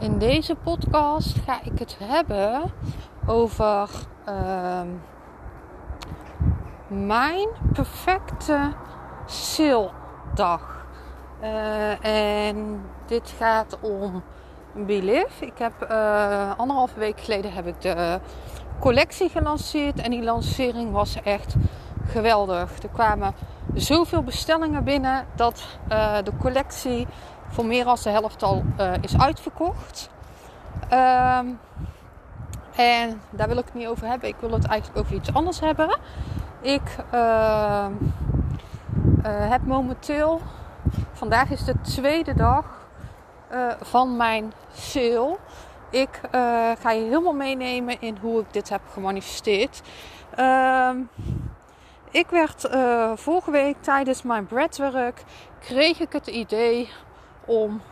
In deze podcast ga ik het hebben over uh, mijn perfecte sale-dag. Uh, en dit gaat om Belief. Ik heb uh, anderhalve week geleden heb ik de collectie gelanceerd en die lancering was echt geweldig. Er kwamen zoveel bestellingen binnen dat uh, de collectie voor meer dan de helft al uh, is uitverkocht. Um, en daar wil ik het niet over hebben. Ik wil het eigenlijk over iets anders hebben. Ik uh, heb momenteel, vandaag is de tweede dag van mijn sale. Ik ga je helemaal meenemen in hoe ik dit heb gemanifesteerd. Uh, ik werd vorige week tijdens mijn breadwork kreeg ik het idee om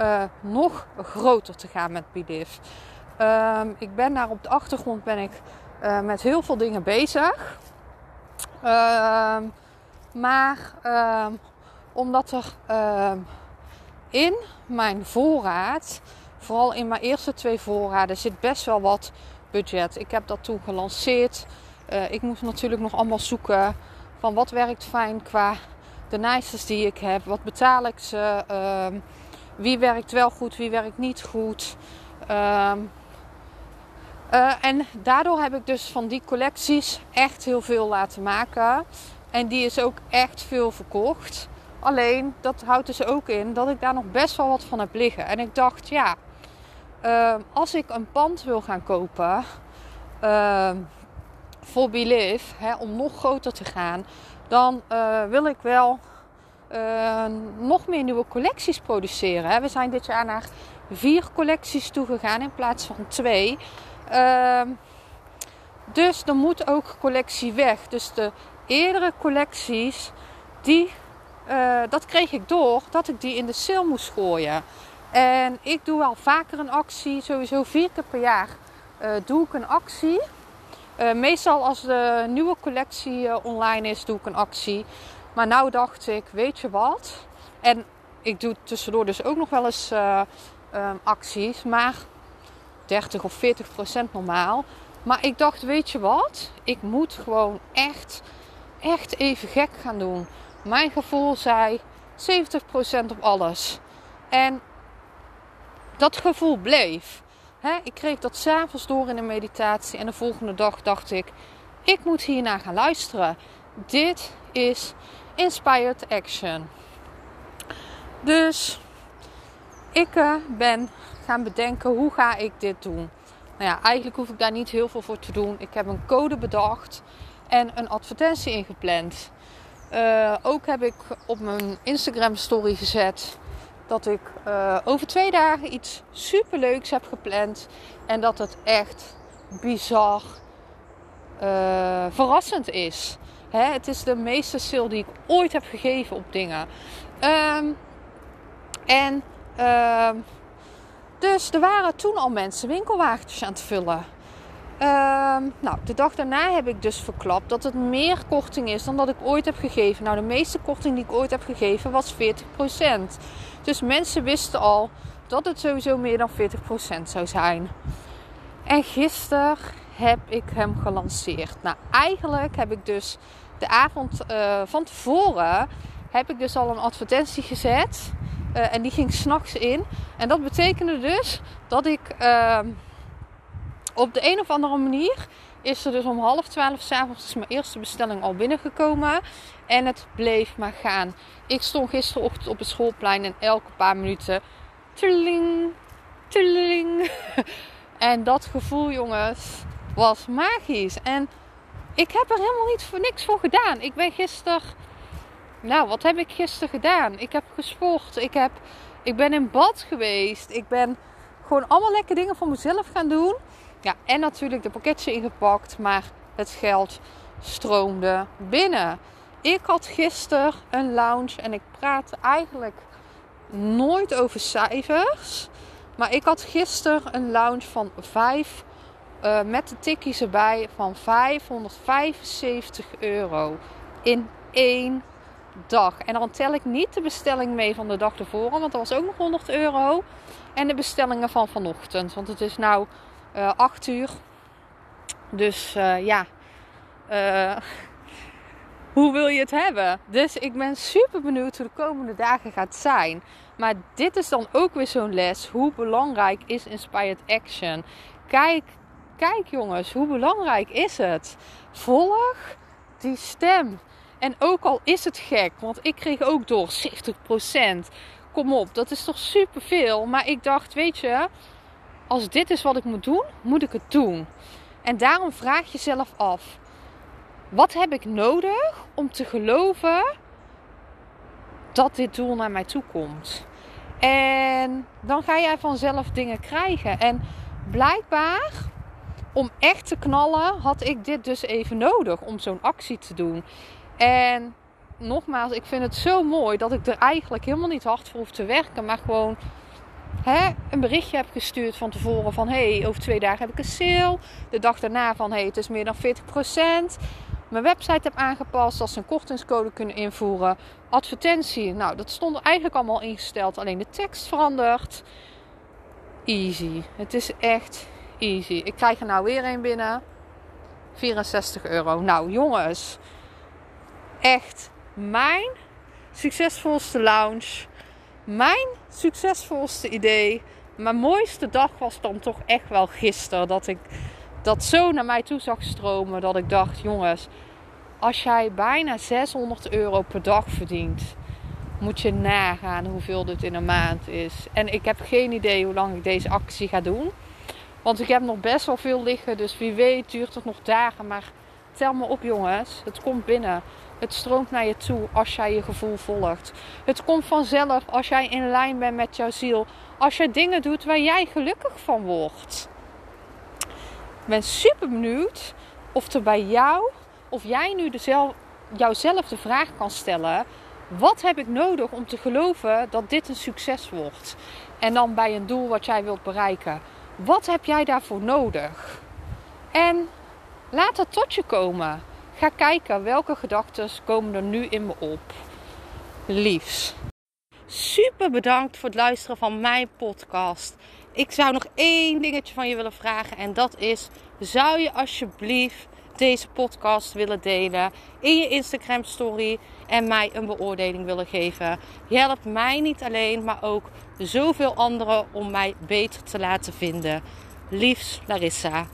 uh, nog groter te gaan met Belief. Uh, ik ben daar op de achtergrond ben ik uh, met heel veel dingen bezig. Ehm, maar ehm, omdat er in mijn voorraad, vooral in mijn eerste twee voorraden, zit best wel wat budget. Ik heb dat toen gelanceerd. Uh, ik moest natuurlijk nog allemaal zoeken van wat werkt fijn qua de nices die ik heb. Wat betaal ik ze? Uh, wie werkt wel goed, wie werkt niet goed. Uh, en daardoor heb ik dus van die collecties echt heel veel laten maken. En die is ook echt veel verkocht. Alleen dat houdt dus ook in dat ik daar nog best wel wat van heb liggen. En ik dacht, ja, ehm, als ik een pand wil gaan kopen ehm, voor Believe, hè, om nog groter te gaan, dan uh, wil ik wel uh, nog meer nieuwe collecties produceren. Hè. We zijn dit jaar naar vier collecties toegegaan in plaats van twee. Uh, dus er moet ook collectie weg. Dus de eerdere collecties, die, uh, dat kreeg ik door dat ik die in de sale moest gooien. En ik doe wel vaker een actie, sowieso vier keer per jaar doe ik een actie. Uh, meestal als de nieuwe collectie uh, online is, doe ik een actie. Maar nou dacht ik, weet je wat? En ik doe tussendoor dus ook nog wel eens uh, um, acties, maar 30 of 40 procent normaal. Maar ik dacht, weet je wat? Ik moet gewoon echt, echt even gek gaan doen. Mijn gevoel zei 70 procent op alles. En dat gevoel bleef. Ik kreeg dat s'avonds door in de meditatie. En de volgende dag dacht ik: ik moet hiernaar gaan luisteren. Dit is Inspired Action. Dus ik uh, ben gaan bedenken hoe ga ik dit doen. Nou ja, eigenlijk hoef ik daar niet heel veel voor te doen. Ik heb een code bedacht en een advertentie ingepland. Uh, ook heb ik op mijn Instagram story gezet dat ik uh, over twee dagen iets superleuks heb gepland. En dat het echt bizar uh, verrassend is. Hè, het is de meeste sale die ik ooit heb gegeven op dingen. Um, en uh, dus er waren toen al mensen winkelwagentjes aan het vullen. Uh, nou, de dag daarna heb ik dus verklapt dat het meer korting is dan dat ik ooit heb gegeven. Nou, de meeste korting die ik ooit heb gegeven was 40%. Dus mensen wisten al dat het sowieso meer dan 40% zou zijn. En gisteren heb ik hem gelanceerd. Nou, eigenlijk heb ik dus de avond uh, van tevoren heb ik dus al een advertentie gezet. Uh, en die ging s'nachts in. En dat betekende dus dat ik uh, op de een of andere manier is er dus om half twaalf s'avonds mijn eerste bestelling al binnengekomen. En het bleef maar gaan. Ik stond gisterochtend op het schoolplein en elke paar minuten. Trilling, trilling. en dat gevoel, jongens, was magisch. En ik heb er helemaal niet voor niks voor gedaan. Ik ben gisteren Nou, wat heb ik gisteren gedaan? Ik heb gesport. Ik, heb, ik ben in bad geweest. Ik ben gewoon allemaal lekker dingen voor mezelf gaan doen. Ja, en natuurlijk de pakketje ingepakt. Maar het geld stroomde binnen. Ik had gisteren een lounge en ik praat eigenlijk nooit over cijfers. Maar ik had gisteren een lounge van 5 uh, eh, met de tikkies erbij van 575 euro in één dag. En dan tel ik niet de bestelling mee van de dag ervoor, want dat was ook nog 100 euro. En de bestellingen van vanochtend, want het is nu uh, 8 uur. Dus uh, ja, uh, hoe wil je het hebben? Dus ik ben super benieuwd hoe de komende dagen gaat zijn. Maar dit is dan ook weer zo'n les. Hoe belangrijk is inspired action? Kijk, kijk jongens, hoe belangrijk is het? Volg die stem. En ook al is het gek, want ik kreeg ook door 70%. Kom op, dat is toch superveel. Maar ik dacht, weet je, als dit is wat ik moet doen, moet ik het doen. En daarom vraag jezelf af: wat heb ik nodig om te geloven dat dit doel naar mij toe komt? En dan ga jij vanzelf dingen krijgen. En blijkbaar, om echt te knallen, had ik dit dus even nodig om zo'n actie te doen. En nogmaals, ik vind het zo mooi dat ik er eigenlijk helemaal niet hard voor hoef te werken, maar gewoon een berichtje heb gestuurd van tevoren van hey, over twee dagen heb ik een sale. De dag daarna van hey, het is meer dan 40% mijn website heb aangepast, dat ze een kortingscode kunnen invoeren. Advertentie, nou dat stond eigenlijk allemaal ingesteld, alleen de tekst veranderd. Easy. Het is echt easy. Ik krijg er nou weer een binnen. 64 euro. Nou jongens, echt mijn succesvolste lounge. Mijn succesvolste idee. Mijn mooiste dag was dan toch echt wel gisteren. Dat ik dat zo naar mij toe zag stromen dat ik dacht: jongens, als jij bijna 600 euro per dag verdient, moet je nagaan hoeveel dit in een maand is. En ik heb geen idee hoe lang ik deze actie ga doen. Want ik heb nog best wel veel liggen, dus wie weet duurt het nog dagen. Maar tel me op, jongens. Het komt binnen. Het stroomt naar je toe als jij je gevoel volgt. Het komt vanzelf als jij in lijn bent met jouw ziel. Als jij dingen doet waar jij gelukkig van wordt. Ik ben super benieuwd of er bij jou, of jij nu dezelfde, jouzelf de vraag kan stellen: wat heb ik nodig om te geloven dat dit een succes wordt? En dan bij een doel wat jij wilt bereiken. Wat heb jij daarvoor nodig? En laat het tot je komen. Ga kijken welke gedachten komen er nu in me op. Liefs. Super bedankt voor het luisteren van mijn podcast. Ik zou nog één dingetje van je willen vragen. En dat is: zou je alsjeblieft deze podcast willen delen in je Instagram story en mij een beoordeling willen geven? Je helpt mij niet alleen, maar ook zoveel anderen om mij beter te laten vinden. Liefs Larissa.